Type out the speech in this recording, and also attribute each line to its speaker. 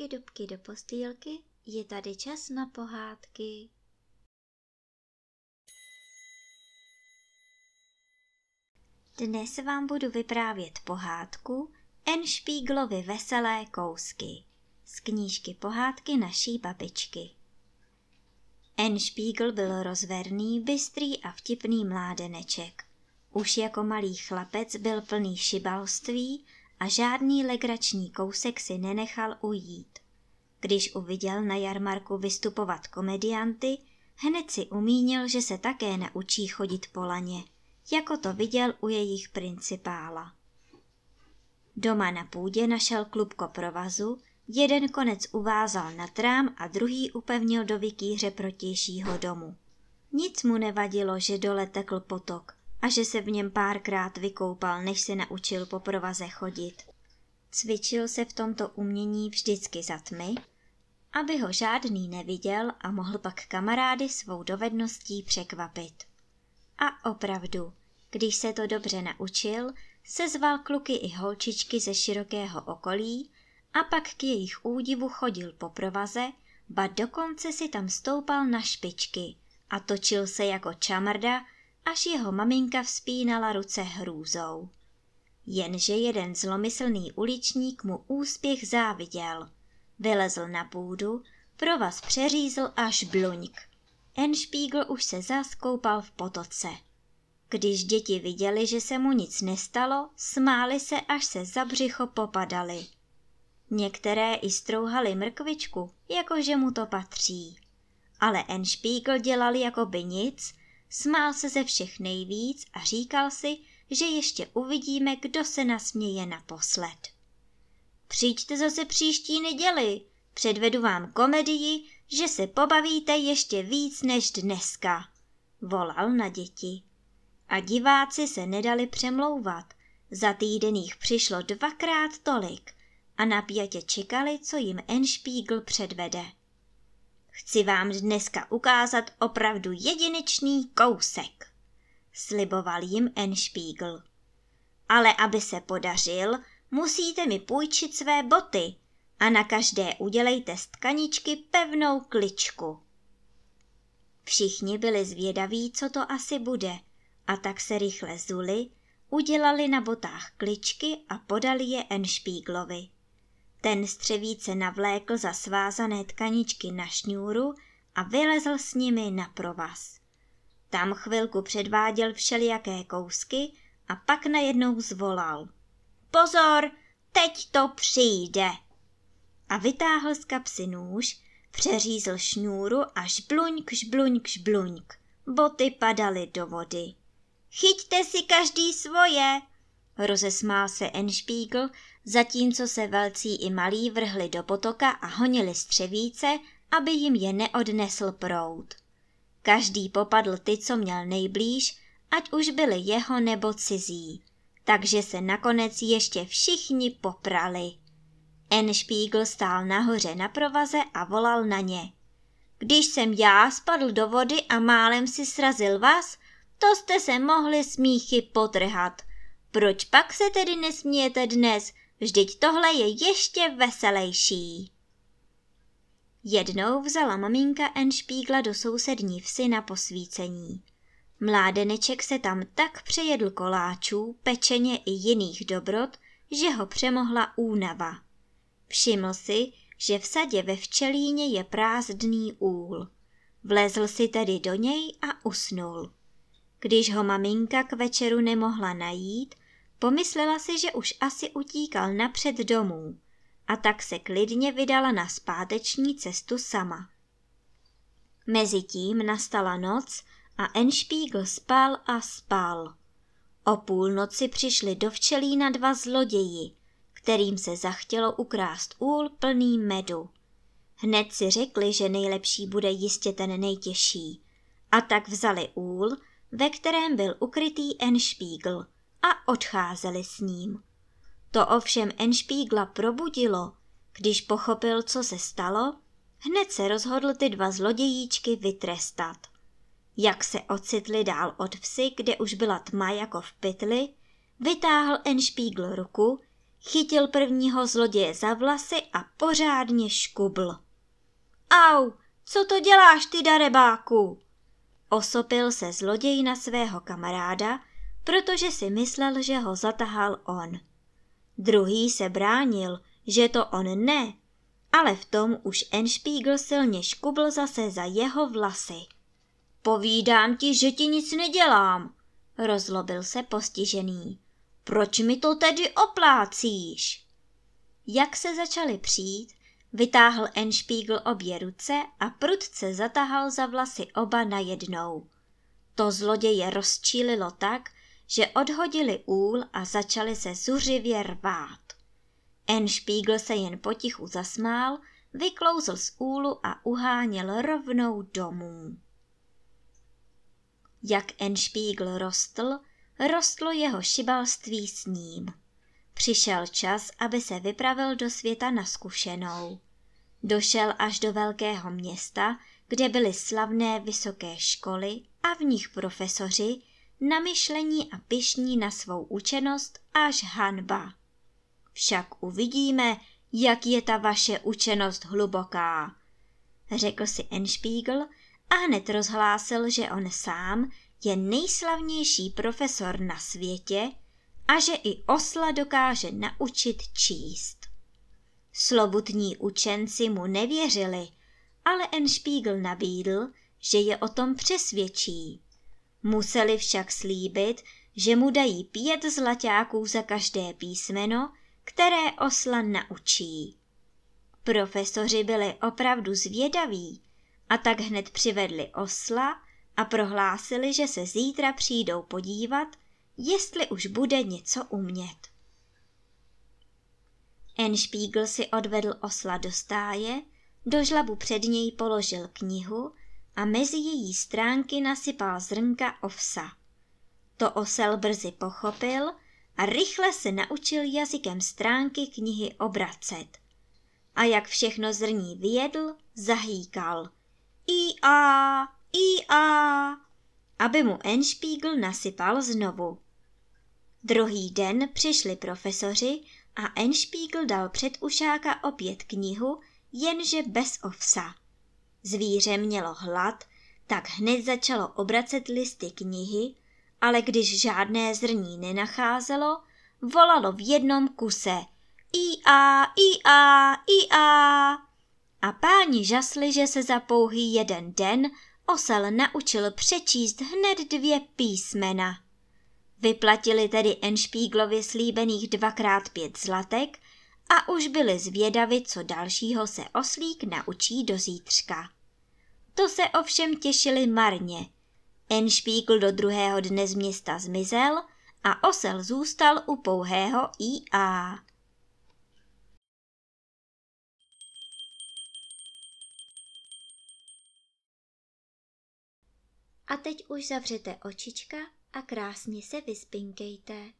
Speaker 1: dubky, dubky do postýlky, je tady čas na pohádky. Dnes vám budu vyprávět pohádku Enšpíglovi veselé kousky z knížky Pohádky naší babičky. Enšpígl byl rozverný, bystrý a vtipný mládeneček. Už jako malý chlapec byl plný šibalství a žádný legrační kousek si nenechal ujít. Když uviděl na jarmarku vystupovat komedianty, hned si umínil, že se také naučí chodit po laně, jako to viděl u jejich principála. Doma na půdě našel klubko provazu, jeden konec uvázal na trám a druhý upevnil do vikýře protějšího domu. Nic mu nevadilo, že dole tekl potok a že se v něm párkrát vykoupal, než se naučil po provaze chodit. Cvičil se v tomto umění vždycky za tmy, aby ho žádný neviděl a mohl pak kamarády svou dovedností překvapit. A opravdu, když se to dobře naučil, sezval kluky i holčičky ze širokého okolí a pak k jejich údivu chodil po provaze, ba dokonce si tam stoupal na špičky a točil se jako čamrda, až jeho maminka vzpínala ruce hrůzou. Jenže jeden zlomyslný uličník mu úspěch záviděl. Vylezl na půdu, provaz přeřízl až bluňk. Enšpígl už se zas koupal v potoce. Když děti viděli, že se mu nic nestalo, smáli se, až se za břicho popadali. Některé i strouhali mrkvičku, jakože mu to patří. Ale Enšpígl dělal jako by nic, smál se ze všech nejvíc a říkal si, že ještě uvidíme, kdo se nasměje naposled. Přijďte zase příští neděli, předvedu vám komedii, že se pobavíte ještě víc než dneska, volal na děti. A diváci se nedali přemlouvat, za týden jich přišlo dvakrát tolik a napjatě čekali, co jim Enšpígl předvede. Chci vám dneska ukázat opravdu jedinečný kousek, sliboval jim Enšpígl. Ale aby se podařil, musíte mi půjčit své boty a na každé udělejte z tkaničky pevnou kličku. Všichni byli zvědaví, co to asi bude, a tak se rychle zuli, udělali na botách kličky a podali je Enšpíglovi. Ten střevíce navlékl za svázané tkaničky na šňůru a vylezl s nimi na provaz. Tam chvilku předváděl všelijaké kousky a pak najednou zvolal. Pozor, teď to přijde! A vytáhl z kapsy nůž, přeřízl šňůru a žbluňk, žbluňk, žbluňk. Boty padaly do vody. Chyťte si každý svoje, rozesmál se Enšpígl, zatímco se velcí i malí vrhli do potoka a honili střevíce, aby jim je neodnesl proud. Každý popadl ty, co měl nejblíž, ať už byli jeho nebo cizí. Takže se nakonec ještě všichni poprali. Enšpígl stál nahoře na provaze a volal na ně. Když jsem já spadl do vody a málem si srazil vás, to jste se mohli smíchy potrhat. Proč pak se tedy nesmějete dnes? Vždyť tohle je ještě veselější. Jednou vzala maminka Enšpígla do sousední vsi na posvícení. Mládeneček se tam tak přejedl koláčů, pečeně i jiných dobrot, že ho přemohla únava. Všiml si, že v sadě ve včelíně je prázdný úl. Vlezl si tedy do něj a usnul. Když ho maminka k večeru nemohla najít, pomyslela si, že už asi utíkal napřed domů a tak se klidně vydala na zpáteční cestu sama. Mezitím nastala noc a Enšpígl spal a spal. O půlnoci přišli do včelína dva zloději, kterým se zachtělo ukrást úl plný medu. Hned si řekli, že nejlepší bude jistě ten nejtěžší. A tak vzali úl, ve kterém byl ukrytý Enšpígl a odcházeli s ním. To ovšem Enšpígla probudilo, když pochopil, co se stalo, hned se rozhodl ty dva zlodějíčky vytrestat. Jak se ocitli dál od vsi, kde už byla tma jako v pytli, vytáhl Enšpígl ruku, chytil prvního zloděje za vlasy a pořádně škubl. Au, co to děláš ty darebáku? Osopil se zloděj na svého kamaráda, protože si myslel, že ho zatahal on. Druhý se bránil, že to on ne, ale v tom už Enspiegel silně škubl zase za jeho vlasy. Povídám ti, že ti nic nedělám, rozlobil se postižený. Proč mi to tedy oplácíš? Jak se začali přijít, vytáhl Enspiegel obě ruce a prudce zatahal za vlasy oba najednou. To zloděje rozčílilo tak, že odhodili úl a začali se zuřivě rvát. Enspiegel se jen potichu zasmál, vyklouzl z úlu a uháněl rovnou domů. Jak Enspiegel rostl, rostlo jeho šibalství s ním. Přišel čas, aby se vypravil do světa na zkušenou. Došel až do velkého města, kde byly slavné vysoké školy a v nich profesoři, namyšlení a pišní na svou učenost až hanba. Však uvidíme, jak je ta vaše učenost hluboká, řekl si Enspiegel a hned rozhlásil, že on sám je nejslavnější profesor na světě a že i osla dokáže naučit číst. Slobutní učenci mu nevěřili, ale Enspiegel nabídl, že je o tom přesvědčí. Museli však slíbit, že mu dají pět zlaťáků za každé písmeno, které osla naučí. Profesoři byli opravdu zvědaví a tak hned přivedli osla a prohlásili, že se zítra přijdou podívat, jestli už bude něco umět. Enspiegel si odvedl osla do stáje, do žlabu před něj položil knihu a mezi její stránky nasypal zrnka ovsa. To osel brzy pochopil a rychle se naučil jazykem stránky knihy obracet. A jak všechno zrní vyjedl, zahýkal. I a, i a, aby mu Enspiegel nasypal znovu. Druhý den přišli profesoři a Enspiegel dal před ušáka opět knihu, jenže bez ovsa. Zvíře mělo hlad, tak hned začalo obracet listy knihy, ale když žádné zrní nenacházelo, volalo v jednom kuse i a, i a, i a. A páni žasli, že se za pouhý jeden den osel naučil přečíst hned dvě písmena. Vyplatili tedy Enšpíglovi slíbených dvakrát pět zlatek a už byli zvědavi, co dalšího se oslík naučí do zítřka. To se ovšem těšili marně. Enšpígl do druhého dne z města zmizel a osel zůstal u pouhého IA. A teď už zavřete očička a krásně se vyspinkejte.